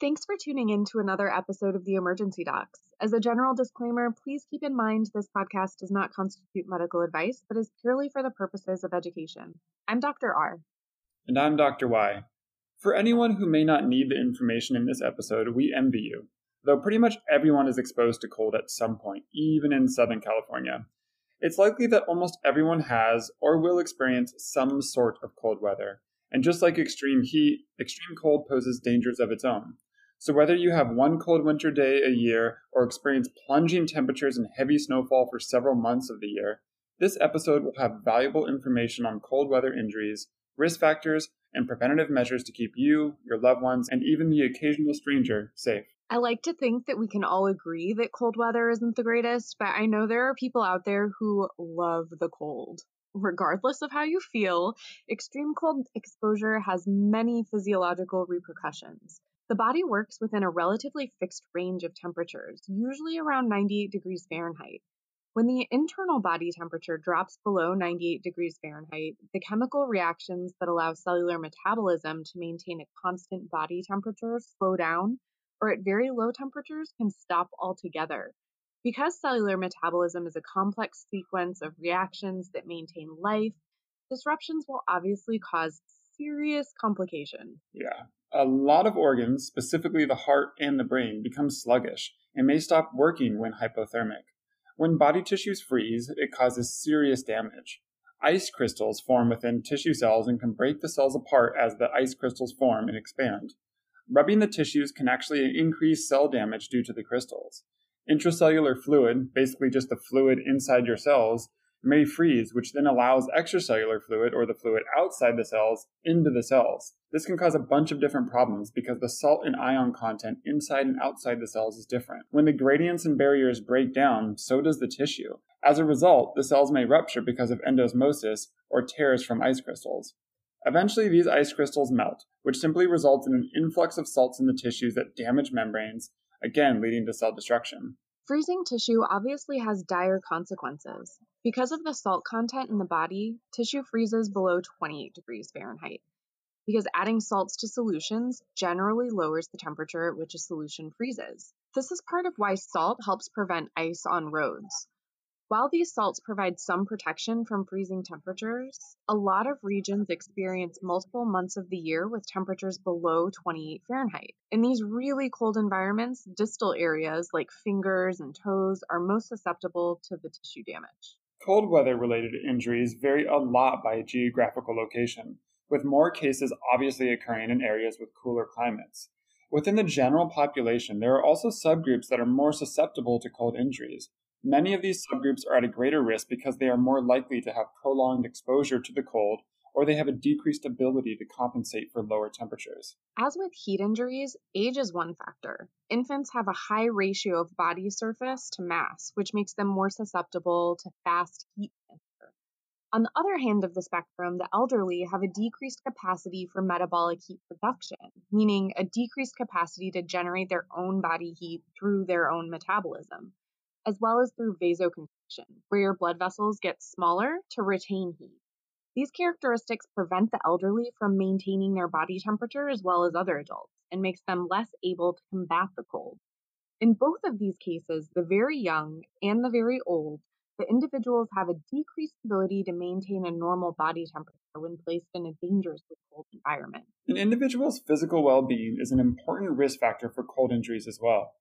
Thanks for tuning in to another episode of the Emergency Docs. As a general disclaimer, please keep in mind this podcast does not constitute medical advice, but is purely for the purposes of education. I'm Dr. R. And I'm Dr. Y. For anyone who may not need the information in this episode, we envy you. Though pretty much everyone is exposed to cold at some point, even in Southern California. It's likely that almost everyone has or will experience some sort of cold weather. And just like extreme heat, extreme cold poses dangers of its own. So, whether you have one cold winter day a year or experience plunging temperatures and heavy snowfall for several months of the year, this episode will have valuable information on cold weather injuries, risk factors, and preventative measures to keep you, your loved ones, and even the occasional stranger safe. I like to think that we can all agree that cold weather isn't the greatest, but I know there are people out there who love the cold. Regardless of how you feel, extreme cold exposure has many physiological repercussions. The body works within a relatively fixed range of temperatures, usually around 98 degrees Fahrenheit. When the internal body temperature drops below 98 degrees Fahrenheit, the chemical reactions that allow cellular metabolism to maintain a constant body temperature slow down, or at very low temperatures can stop altogether. Because cellular metabolism is a complex sequence of reactions that maintain life, disruptions will obviously cause serious complications. Yeah. A lot of organs, specifically the heart and the brain, become sluggish and may stop working when hypothermic. When body tissues freeze, it causes serious damage. Ice crystals form within tissue cells and can break the cells apart as the ice crystals form and expand. Rubbing the tissues can actually increase cell damage due to the crystals. Intracellular fluid, basically just the fluid inside your cells, may freeze, which then allows extracellular fluid or the fluid outside the cells into the cells. This can cause a bunch of different problems because the salt and ion content inside and outside the cells is different. When the gradients and barriers break down, so does the tissue. As a result, the cells may rupture because of endosmosis or tears from ice crystals. Eventually, these ice crystals melt, which simply results in an influx of salts in the tissues that damage membranes, again leading to cell destruction. Freezing tissue obviously has dire consequences. Because of the salt content in the body, tissue freezes below 28 degrees Fahrenheit. Because adding salts to solutions generally lowers the temperature at which a solution freezes. This is part of why salt helps prevent ice on roads. While these salts provide some protection from freezing temperatures, a lot of regions experience multiple months of the year with temperatures below 28 Fahrenheit. In these really cold environments, distal areas like fingers and toes are most susceptible to the tissue damage. Cold weather related injuries vary a lot by geographical location, with more cases obviously occurring in areas with cooler climates. Within the general population, there are also subgroups that are more susceptible to cold injuries, Many of these subgroups are at a greater risk because they are more likely to have prolonged exposure to the cold or they have a decreased ability to compensate for lower temperatures. As with heat injuries, age is one factor. Infants have a high ratio of body surface to mass, which makes them more susceptible to fast heat transfer. On the other hand of the spectrum, the elderly have a decreased capacity for metabolic heat production, meaning a decreased capacity to generate their own body heat through their own metabolism as well as through vasoconstriction, where your blood vessels get smaller to retain heat. These characteristics prevent the elderly from maintaining their body temperature as well as other adults and makes them less able to combat the cold. In both of these cases, the very young and the very old, the individuals have a decreased ability to maintain a normal body temperature when placed in a dangerously cold environment. An individual's physical well being is an important risk factor for cold injuries as well.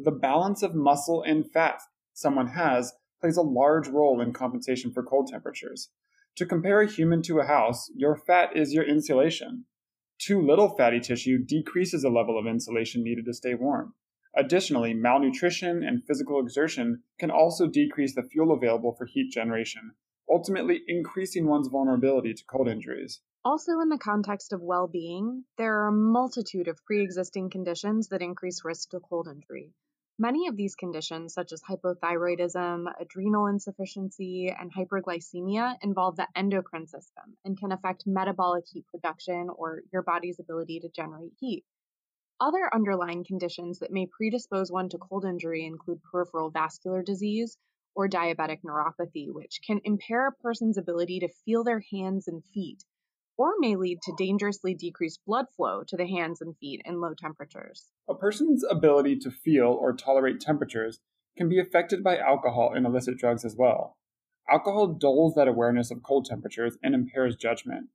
The balance of muscle and fat someone has plays a large role in compensation for cold temperatures. To compare a human to a house, your fat is your insulation. Too little fatty tissue decreases the level of insulation needed to stay warm. Additionally, malnutrition and physical exertion can also decrease the fuel available for heat generation, ultimately increasing one's vulnerability to cold injuries. Also, in the context of well being, there are a multitude of pre existing conditions that increase risk to cold injury. Many of these conditions, such as hypothyroidism, adrenal insufficiency, and hyperglycemia, involve the endocrine system and can affect metabolic heat production or your body's ability to generate heat. Other underlying conditions that may predispose one to cold injury include peripheral vascular disease or diabetic neuropathy, which can impair a person's ability to feel their hands and feet, or may lead to dangerously decreased blood flow to the hands and feet in low temperatures. A person's ability to feel or tolerate temperatures can be affected by alcohol and illicit drugs as well. Alcohol dulls that awareness of cold temperatures and impairs judgment,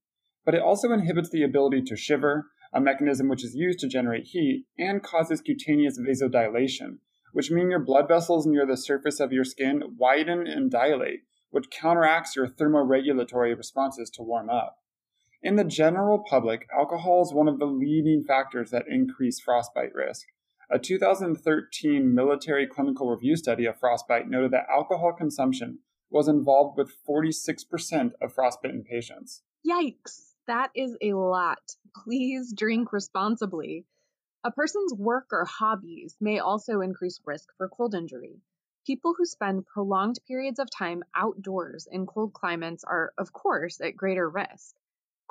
but it also inhibits the ability to shiver, a mechanism which is used to generate heat, and causes cutaneous vasodilation, which mean your blood vessels near the surface of your skin widen and dilate, which counteracts your thermoregulatory responses to warm up. In the general public, alcohol is one of the leading factors that increase frostbite risk. A 2013 military clinical review study of frostbite noted that alcohol consumption was involved with 46% of frostbitten patients. Yikes, that is a lot. Please drink responsibly. A person's work or hobbies may also increase risk for cold injury. People who spend prolonged periods of time outdoors in cold climates are, of course, at greater risk.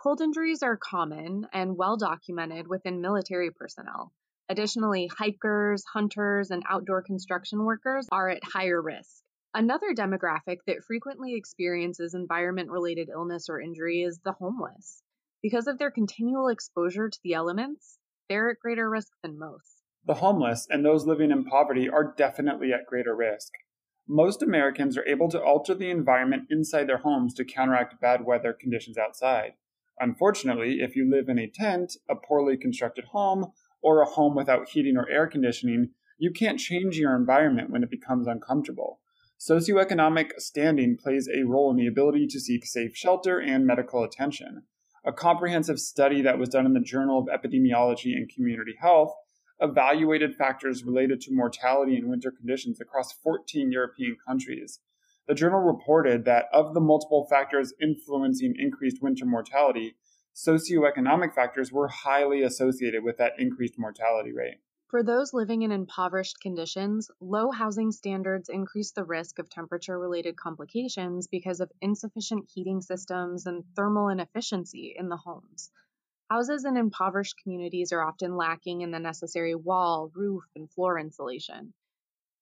Cold injuries are common and well documented within military personnel. Additionally, hikers, hunters, and outdoor construction workers are at higher risk. Another demographic that frequently experiences environment related illness or injury is the homeless. Because of their continual exposure to the elements, they're at greater risk than most. The homeless and those living in poverty are definitely at greater risk. Most Americans are able to alter the environment inside their homes to counteract bad weather conditions outside. Unfortunately, if you live in a tent, a poorly constructed home, or a home without heating or air conditioning, you can't change your environment when it becomes uncomfortable. Socioeconomic standing plays a role in the ability to seek safe shelter and medical attention. A comprehensive study that was done in the Journal of Epidemiology and Community Health evaluated factors related to mortality in winter conditions across 14 European countries. The journal reported that of the multiple factors influencing increased winter mortality, socioeconomic factors were highly associated with that increased mortality rate. For those living in impoverished conditions, low housing standards increase the risk of temperature related complications because of insufficient heating systems and thermal inefficiency in the homes. Houses in impoverished communities are often lacking in the necessary wall, roof, and floor insulation.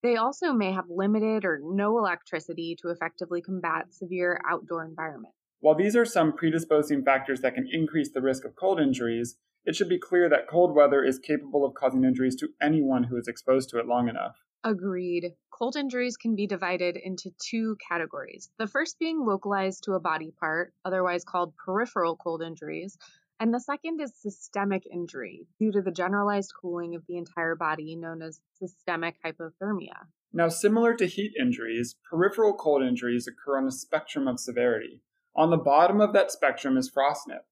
They also may have limited or no electricity to effectively combat severe outdoor environments. While these are some predisposing factors that can increase the risk of cold injuries, it should be clear that cold weather is capable of causing injuries to anyone who is exposed to it long enough. Agreed. Cold injuries can be divided into two categories. The first being localized to a body part, otherwise called peripheral cold injuries, and the second is systemic injury due to the generalized cooling of the entire body, known as systemic hypothermia. Now, similar to heat injuries, peripheral cold injuries occur on a spectrum of severity. On the bottom of that spectrum is frostnip.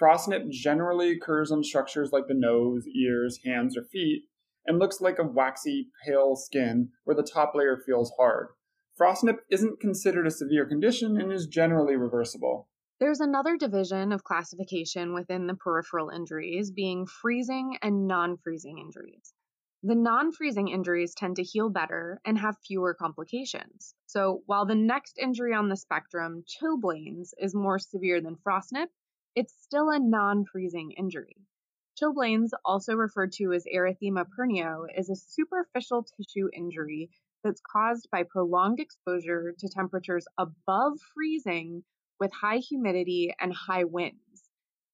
Frostnip generally occurs on structures like the nose, ears, hands, or feet, and looks like a waxy, pale skin where the top layer feels hard. Frostnip isn't considered a severe condition and is generally reversible. There's another division of classification within the peripheral injuries being freezing and non freezing injuries. The non freezing injuries tend to heal better and have fewer complications. So, while the next injury on the spectrum, chilblains, is more severe than frostnip, it's still a non freezing injury. Chilblains, also referred to as erythema pernio, is a superficial tissue injury that's caused by prolonged exposure to temperatures above freezing with high humidity and high winds.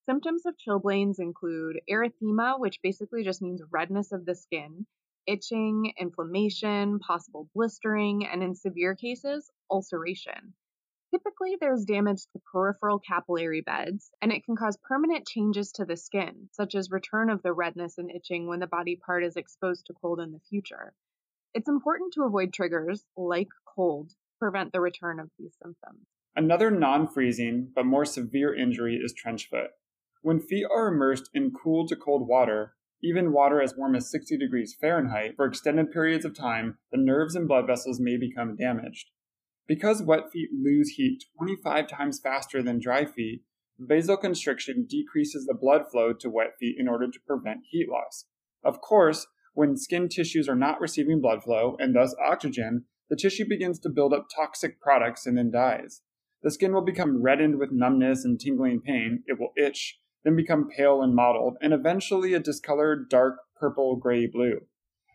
Symptoms of chilblains include erythema, which basically just means redness of the skin, itching, inflammation, possible blistering, and in severe cases, ulceration. Typically, there's damage to peripheral capillary beds, and it can cause permanent changes to the skin, such as return of the redness and itching when the body part is exposed to cold in the future. It's important to avoid triggers, like cold, to prevent the return of these symptoms. Another non freezing but more severe injury is trench foot. When feet are immersed in cool to cold water, even water as warm as 60 degrees Fahrenheit, for extended periods of time, the nerves and blood vessels may become damaged. Because wet feet lose heat 25 times faster than dry feet, vasoconstriction decreases the blood flow to wet feet in order to prevent heat loss. Of course, when skin tissues are not receiving blood flow and thus oxygen, the tissue begins to build up toxic products and then dies. The skin will become reddened with numbness and tingling pain. It will itch, then become pale and mottled, and eventually a discolored dark purple gray blue.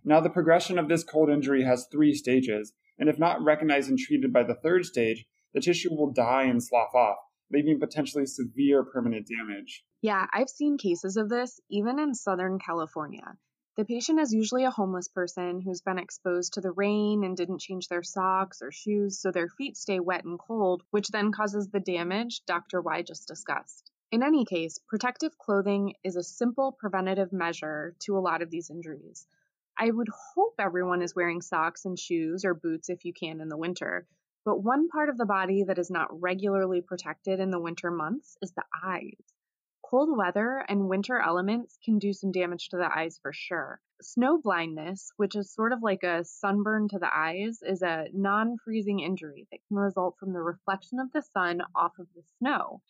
Now, the progression of this cold injury has three stages, and if not recognized and treated by the third stage, the tissue will die and slough off, leaving potentially severe permanent damage. Yeah, I've seen cases of this even in Southern California. The patient is usually a homeless person who's been exposed to the rain and didn't change their socks or shoes so their feet stay wet and cold, which then causes the damage Dr. Y just discussed. In any case, protective clothing is a simple preventative measure to a lot of these injuries. I would hope everyone is wearing socks and shoes or boots if you can in the winter, but one part of the body that is not regularly protected in the winter months is the eyes. Cold weather and winter elements can do some damage to the eyes for sure. Snow blindness, which is sort of like a sunburn to the eyes, is a non freezing injury that can result from the reflection of the sun off of the snow.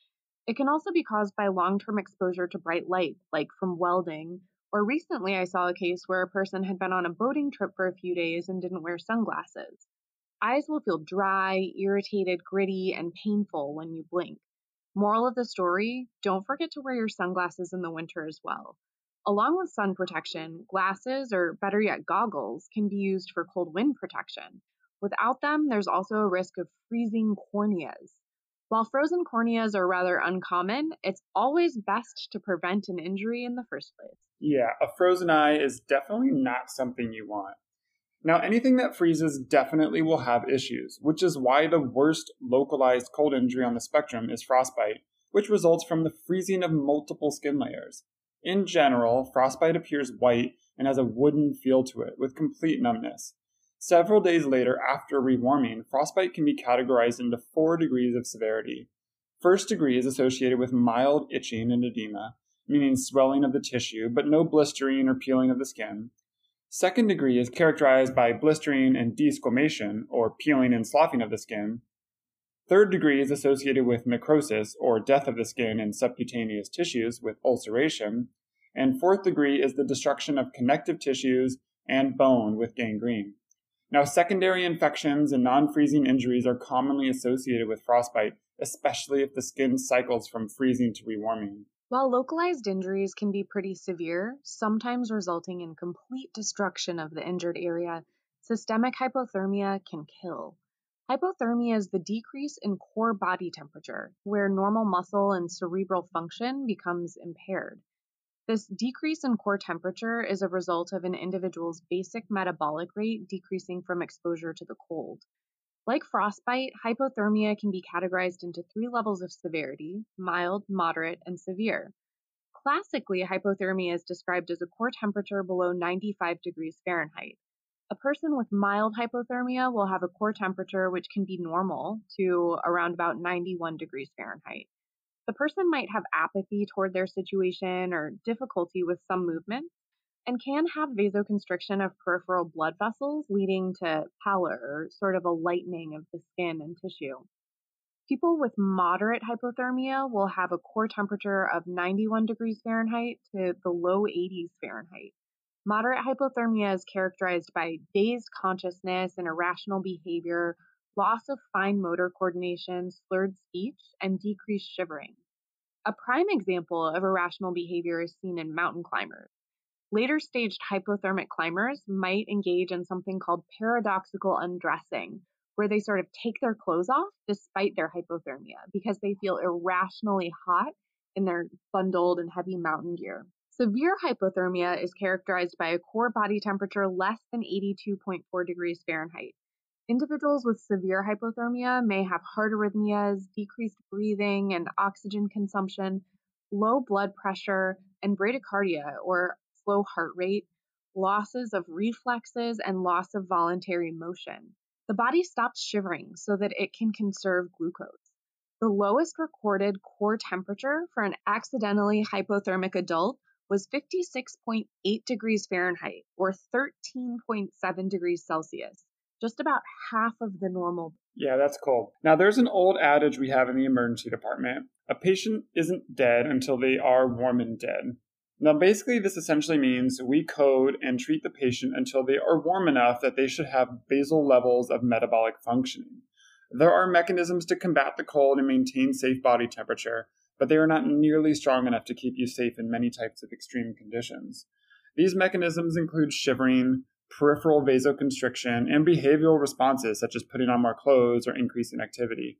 It can also be caused by long term exposure to bright light, like from welding. Or recently, I saw a case where a person had been on a boating trip for a few days and didn't wear sunglasses. Eyes will feel dry, irritated, gritty, and painful when you blink. Moral of the story don't forget to wear your sunglasses in the winter as well. Along with sun protection, glasses, or better yet, goggles, can be used for cold wind protection. Without them, there's also a risk of freezing corneas. While frozen corneas are rather uncommon, it's always best to prevent an injury in the first place. Yeah, a frozen eye is definitely not something you want. Now, anything that freezes definitely will have issues, which is why the worst localized cold injury on the spectrum is frostbite, which results from the freezing of multiple skin layers. In general, frostbite appears white and has a wooden feel to it, with complete numbness. Several days later, after rewarming, frostbite can be categorized into four degrees of severity. First degree is associated with mild itching and edema, meaning swelling of the tissue, but no blistering or peeling of the skin. Second degree is characterized by blistering and desquamation, or peeling and sloughing of the skin. Third degree is associated with necrosis, or death of the skin and subcutaneous tissues with ulceration. And fourth degree is the destruction of connective tissues and bone with gangrene. Now, secondary infections and non freezing injuries are commonly associated with frostbite, especially if the skin cycles from freezing to rewarming. While localized injuries can be pretty severe, sometimes resulting in complete destruction of the injured area, systemic hypothermia can kill. Hypothermia is the decrease in core body temperature, where normal muscle and cerebral function becomes impaired. This decrease in core temperature is a result of an individual's basic metabolic rate decreasing from exposure to the cold. Like frostbite, hypothermia can be categorized into three levels of severity mild, moderate, and severe. Classically, hypothermia is described as a core temperature below 95 degrees Fahrenheit. A person with mild hypothermia will have a core temperature which can be normal to around about 91 degrees Fahrenheit. The person might have apathy toward their situation or difficulty with some movements, and can have vasoconstriction of peripheral blood vessels, leading to pallor or sort of a lightening of the skin and tissue. People with moderate hypothermia will have a core temperature of 91 degrees Fahrenheit to the low 80s Fahrenheit. Moderate hypothermia is characterized by dazed consciousness and irrational behavior, loss of fine motor coordination, slurred speech, and decreased shivering. A prime example of irrational behavior is seen in mountain climbers. Later staged hypothermic climbers might engage in something called paradoxical undressing, where they sort of take their clothes off despite their hypothermia because they feel irrationally hot in their bundled and heavy mountain gear. Severe hypothermia is characterized by a core body temperature less than 82.4 degrees Fahrenheit. Individuals with severe hypothermia may have heart arrhythmias, decreased breathing and oxygen consumption, low blood pressure, and bradycardia or slow heart rate, losses of reflexes, and loss of voluntary motion. The body stops shivering so that it can conserve glucose. The lowest recorded core temperature for an accidentally hypothermic adult was 56.8 degrees Fahrenheit or 13.7 degrees Celsius, just about half of the normal. Yeah, that's cold. Now, there's an old adage we have in the emergency department a patient isn't dead until they are warm and dead. Now, basically, this essentially means we code and treat the patient until they are warm enough that they should have basal levels of metabolic functioning. There are mechanisms to combat the cold and maintain safe body temperature, but they are not nearly strong enough to keep you safe in many types of extreme conditions. These mechanisms include shivering, peripheral vasoconstriction, and behavioral responses such as putting on more clothes or increasing activity.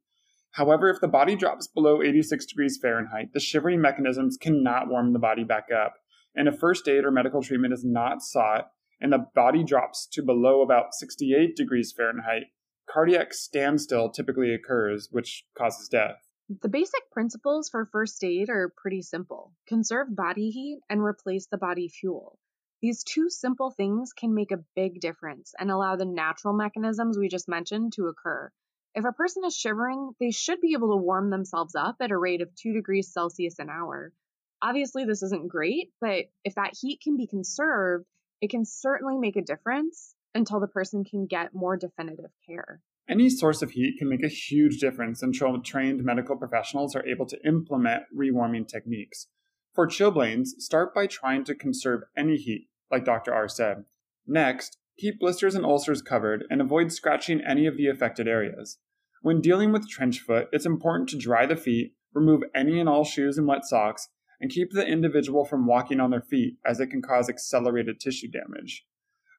However, if the body drops below 86 degrees Fahrenheit, the shivering mechanisms cannot warm the body back up, and a first aid or medical treatment is not sought, and the body drops to below about 68 degrees Fahrenheit, cardiac standstill typically occurs, which causes death. The basic principles for first aid are pretty simple conserve body heat and replace the body fuel. These two simple things can make a big difference and allow the natural mechanisms we just mentioned to occur. If a person is shivering, they should be able to warm themselves up at a rate of 2 degrees Celsius an hour. Obviously, this isn't great, but if that heat can be conserved, it can certainly make a difference until the person can get more definitive care. Any source of heat can make a huge difference until trained medical professionals are able to implement rewarming techniques. For chilblains, start by trying to conserve any heat, like Dr. R said. Next, keep blisters and ulcers covered and avoid scratching any of the affected areas. When dealing with trench foot, it's important to dry the feet, remove any and all shoes and wet socks, and keep the individual from walking on their feet as it can cause accelerated tissue damage.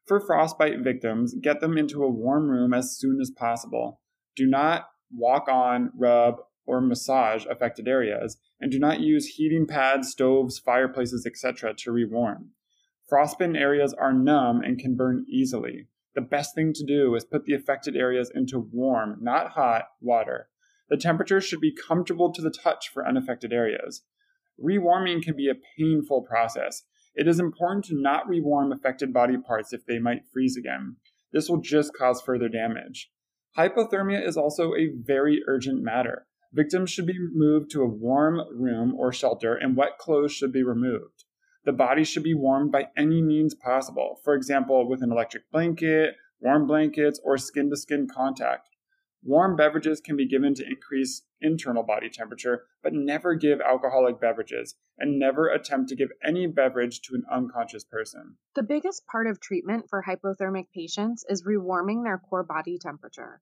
For frostbite victims, get them into a warm room as soon as possible. Do not walk on, rub, or massage affected areas, and do not use heating pads, stoves, fireplaces, etc. to rewarm. Frostbitten areas are numb and can burn easily. The best thing to do is put the affected areas into warm, not hot, water. The temperature should be comfortable to the touch for unaffected areas. Rewarming can be a painful process, it is important to not rewarm affected body parts if they might freeze again. This will just cause further damage. Hypothermia is also a very urgent matter. Victims should be moved to a warm room or shelter, and wet clothes should be removed. The body should be warmed by any means possible, for example, with an electric blanket, warm blankets, or skin to skin contact. Warm beverages can be given to increase internal body temperature, but never give alcoholic beverages, and never attempt to give any beverage to an unconscious person. The biggest part of treatment for hypothermic patients is rewarming their core body temperature.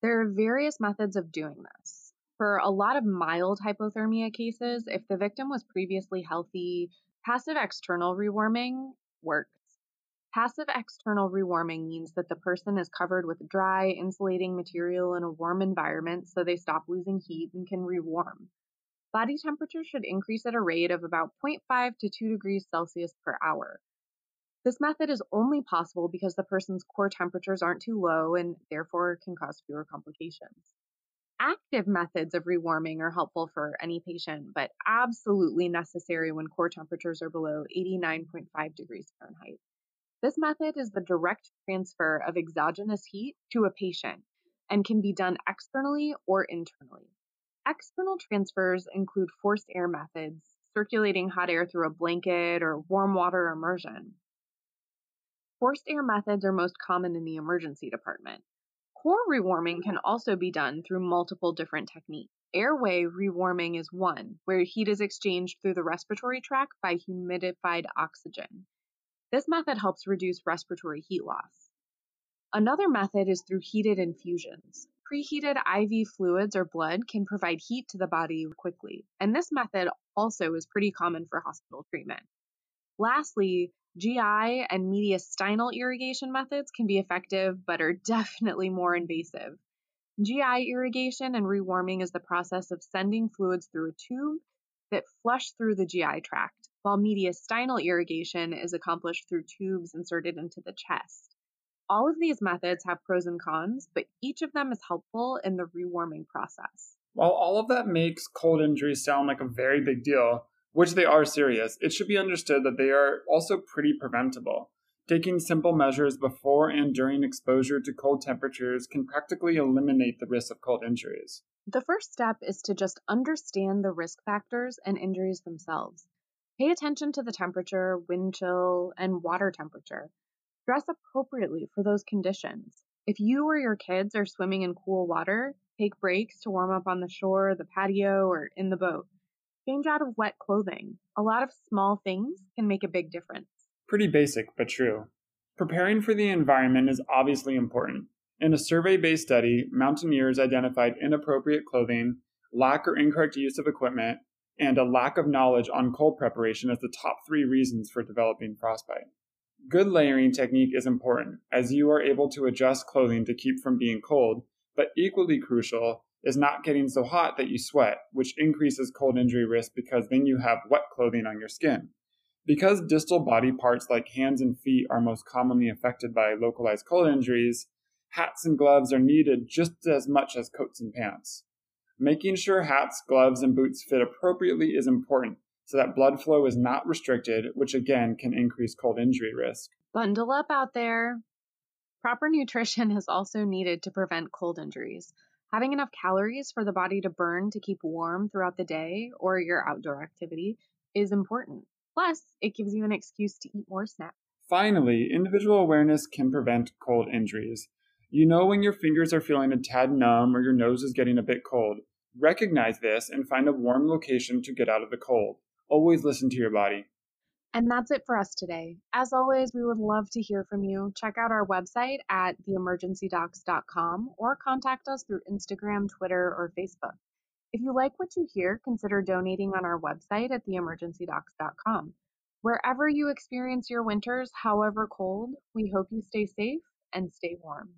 There are various methods of doing this. For a lot of mild hypothermia cases, if the victim was previously healthy, passive external rewarming works. Passive external rewarming means that the person is covered with dry, insulating material in a warm environment so they stop losing heat and can rewarm. Body temperature should increase at a rate of about 0.5 to 2 degrees Celsius per hour. This method is only possible because the person's core temperatures aren't too low and therefore can cause fewer complications. Active methods of rewarming are helpful for any patient, but absolutely necessary when core temperatures are below 89.5 degrees Fahrenheit. This method is the direct transfer of exogenous heat to a patient and can be done externally or internally. External transfers include forced air methods, circulating hot air through a blanket, or warm water immersion. Forced air methods are most common in the emergency department. Core rewarming can also be done through multiple different techniques. Airway rewarming is one, where heat is exchanged through the respiratory tract by humidified oxygen. This method helps reduce respiratory heat loss. Another method is through heated infusions. Preheated IV fluids or blood can provide heat to the body quickly, and this method also is pretty common for hospital treatment. Lastly, GI and mediastinal irrigation methods can be effective but are definitely more invasive. GI irrigation and rewarming is the process of sending fluids through a tube that flush through the GI tract while mediastinal irrigation is accomplished through tubes inserted into the chest. All of these methods have pros and cons, but each of them is helpful in the rewarming process. While all of that makes cold injuries sound like a very big deal, which they are serious, it should be understood that they are also pretty preventable. Taking simple measures before and during exposure to cold temperatures can practically eliminate the risk of cold injuries. The first step is to just understand the risk factors and injuries themselves. Pay attention to the temperature, wind chill, and water temperature. Dress appropriately for those conditions. If you or your kids are swimming in cool water, take breaks to warm up on the shore, the patio, or in the boat. Change out of wet clothing. A lot of small things can make a big difference. Pretty basic, but true. Preparing for the environment is obviously important. In a survey based study, mountaineers identified inappropriate clothing, lack or incorrect use of equipment, and a lack of knowledge on cold preparation as the top three reasons for developing frostbite. Good layering technique is important, as you are able to adjust clothing to keep from being cold, but equally crucial is not getting so hot that you sweat, which increases cold injury risk because then you have wet clothing on your skin. Because distal body parts like hands and feet are most commonly affected by localized cold injuries, hats and gloves are needed just as much as coats and pants. Making sure hats, gloves, and boots fit appropriately is important so that blood flow is not restricted, which again can increase cold injury risk. Bundle up out there. Proper nutrition is also needed to prevent cold injuries. Having enough calories for the body to burn to keep warm throughout the day or your outdoor activity is important. Plus, it gives you an excuse to eat more snacks. Finally, individual awareness can prevent cold injuries. You know when your fingers are feeling a tad numb or your nose is getting a bit cold. Recognize this and find a warm location to get out of the cold. Always listen to your body. And that's it for us today. As always, we would love to hear from you. Check out our website at theemergencydocs.com or contact us through Instagram, Twitter, or Facebook. If you like what you hear, consider donating on our website at theemergencydocs.com. Wherever you experience your winters, however cold, we hope you stay safe and stay warm.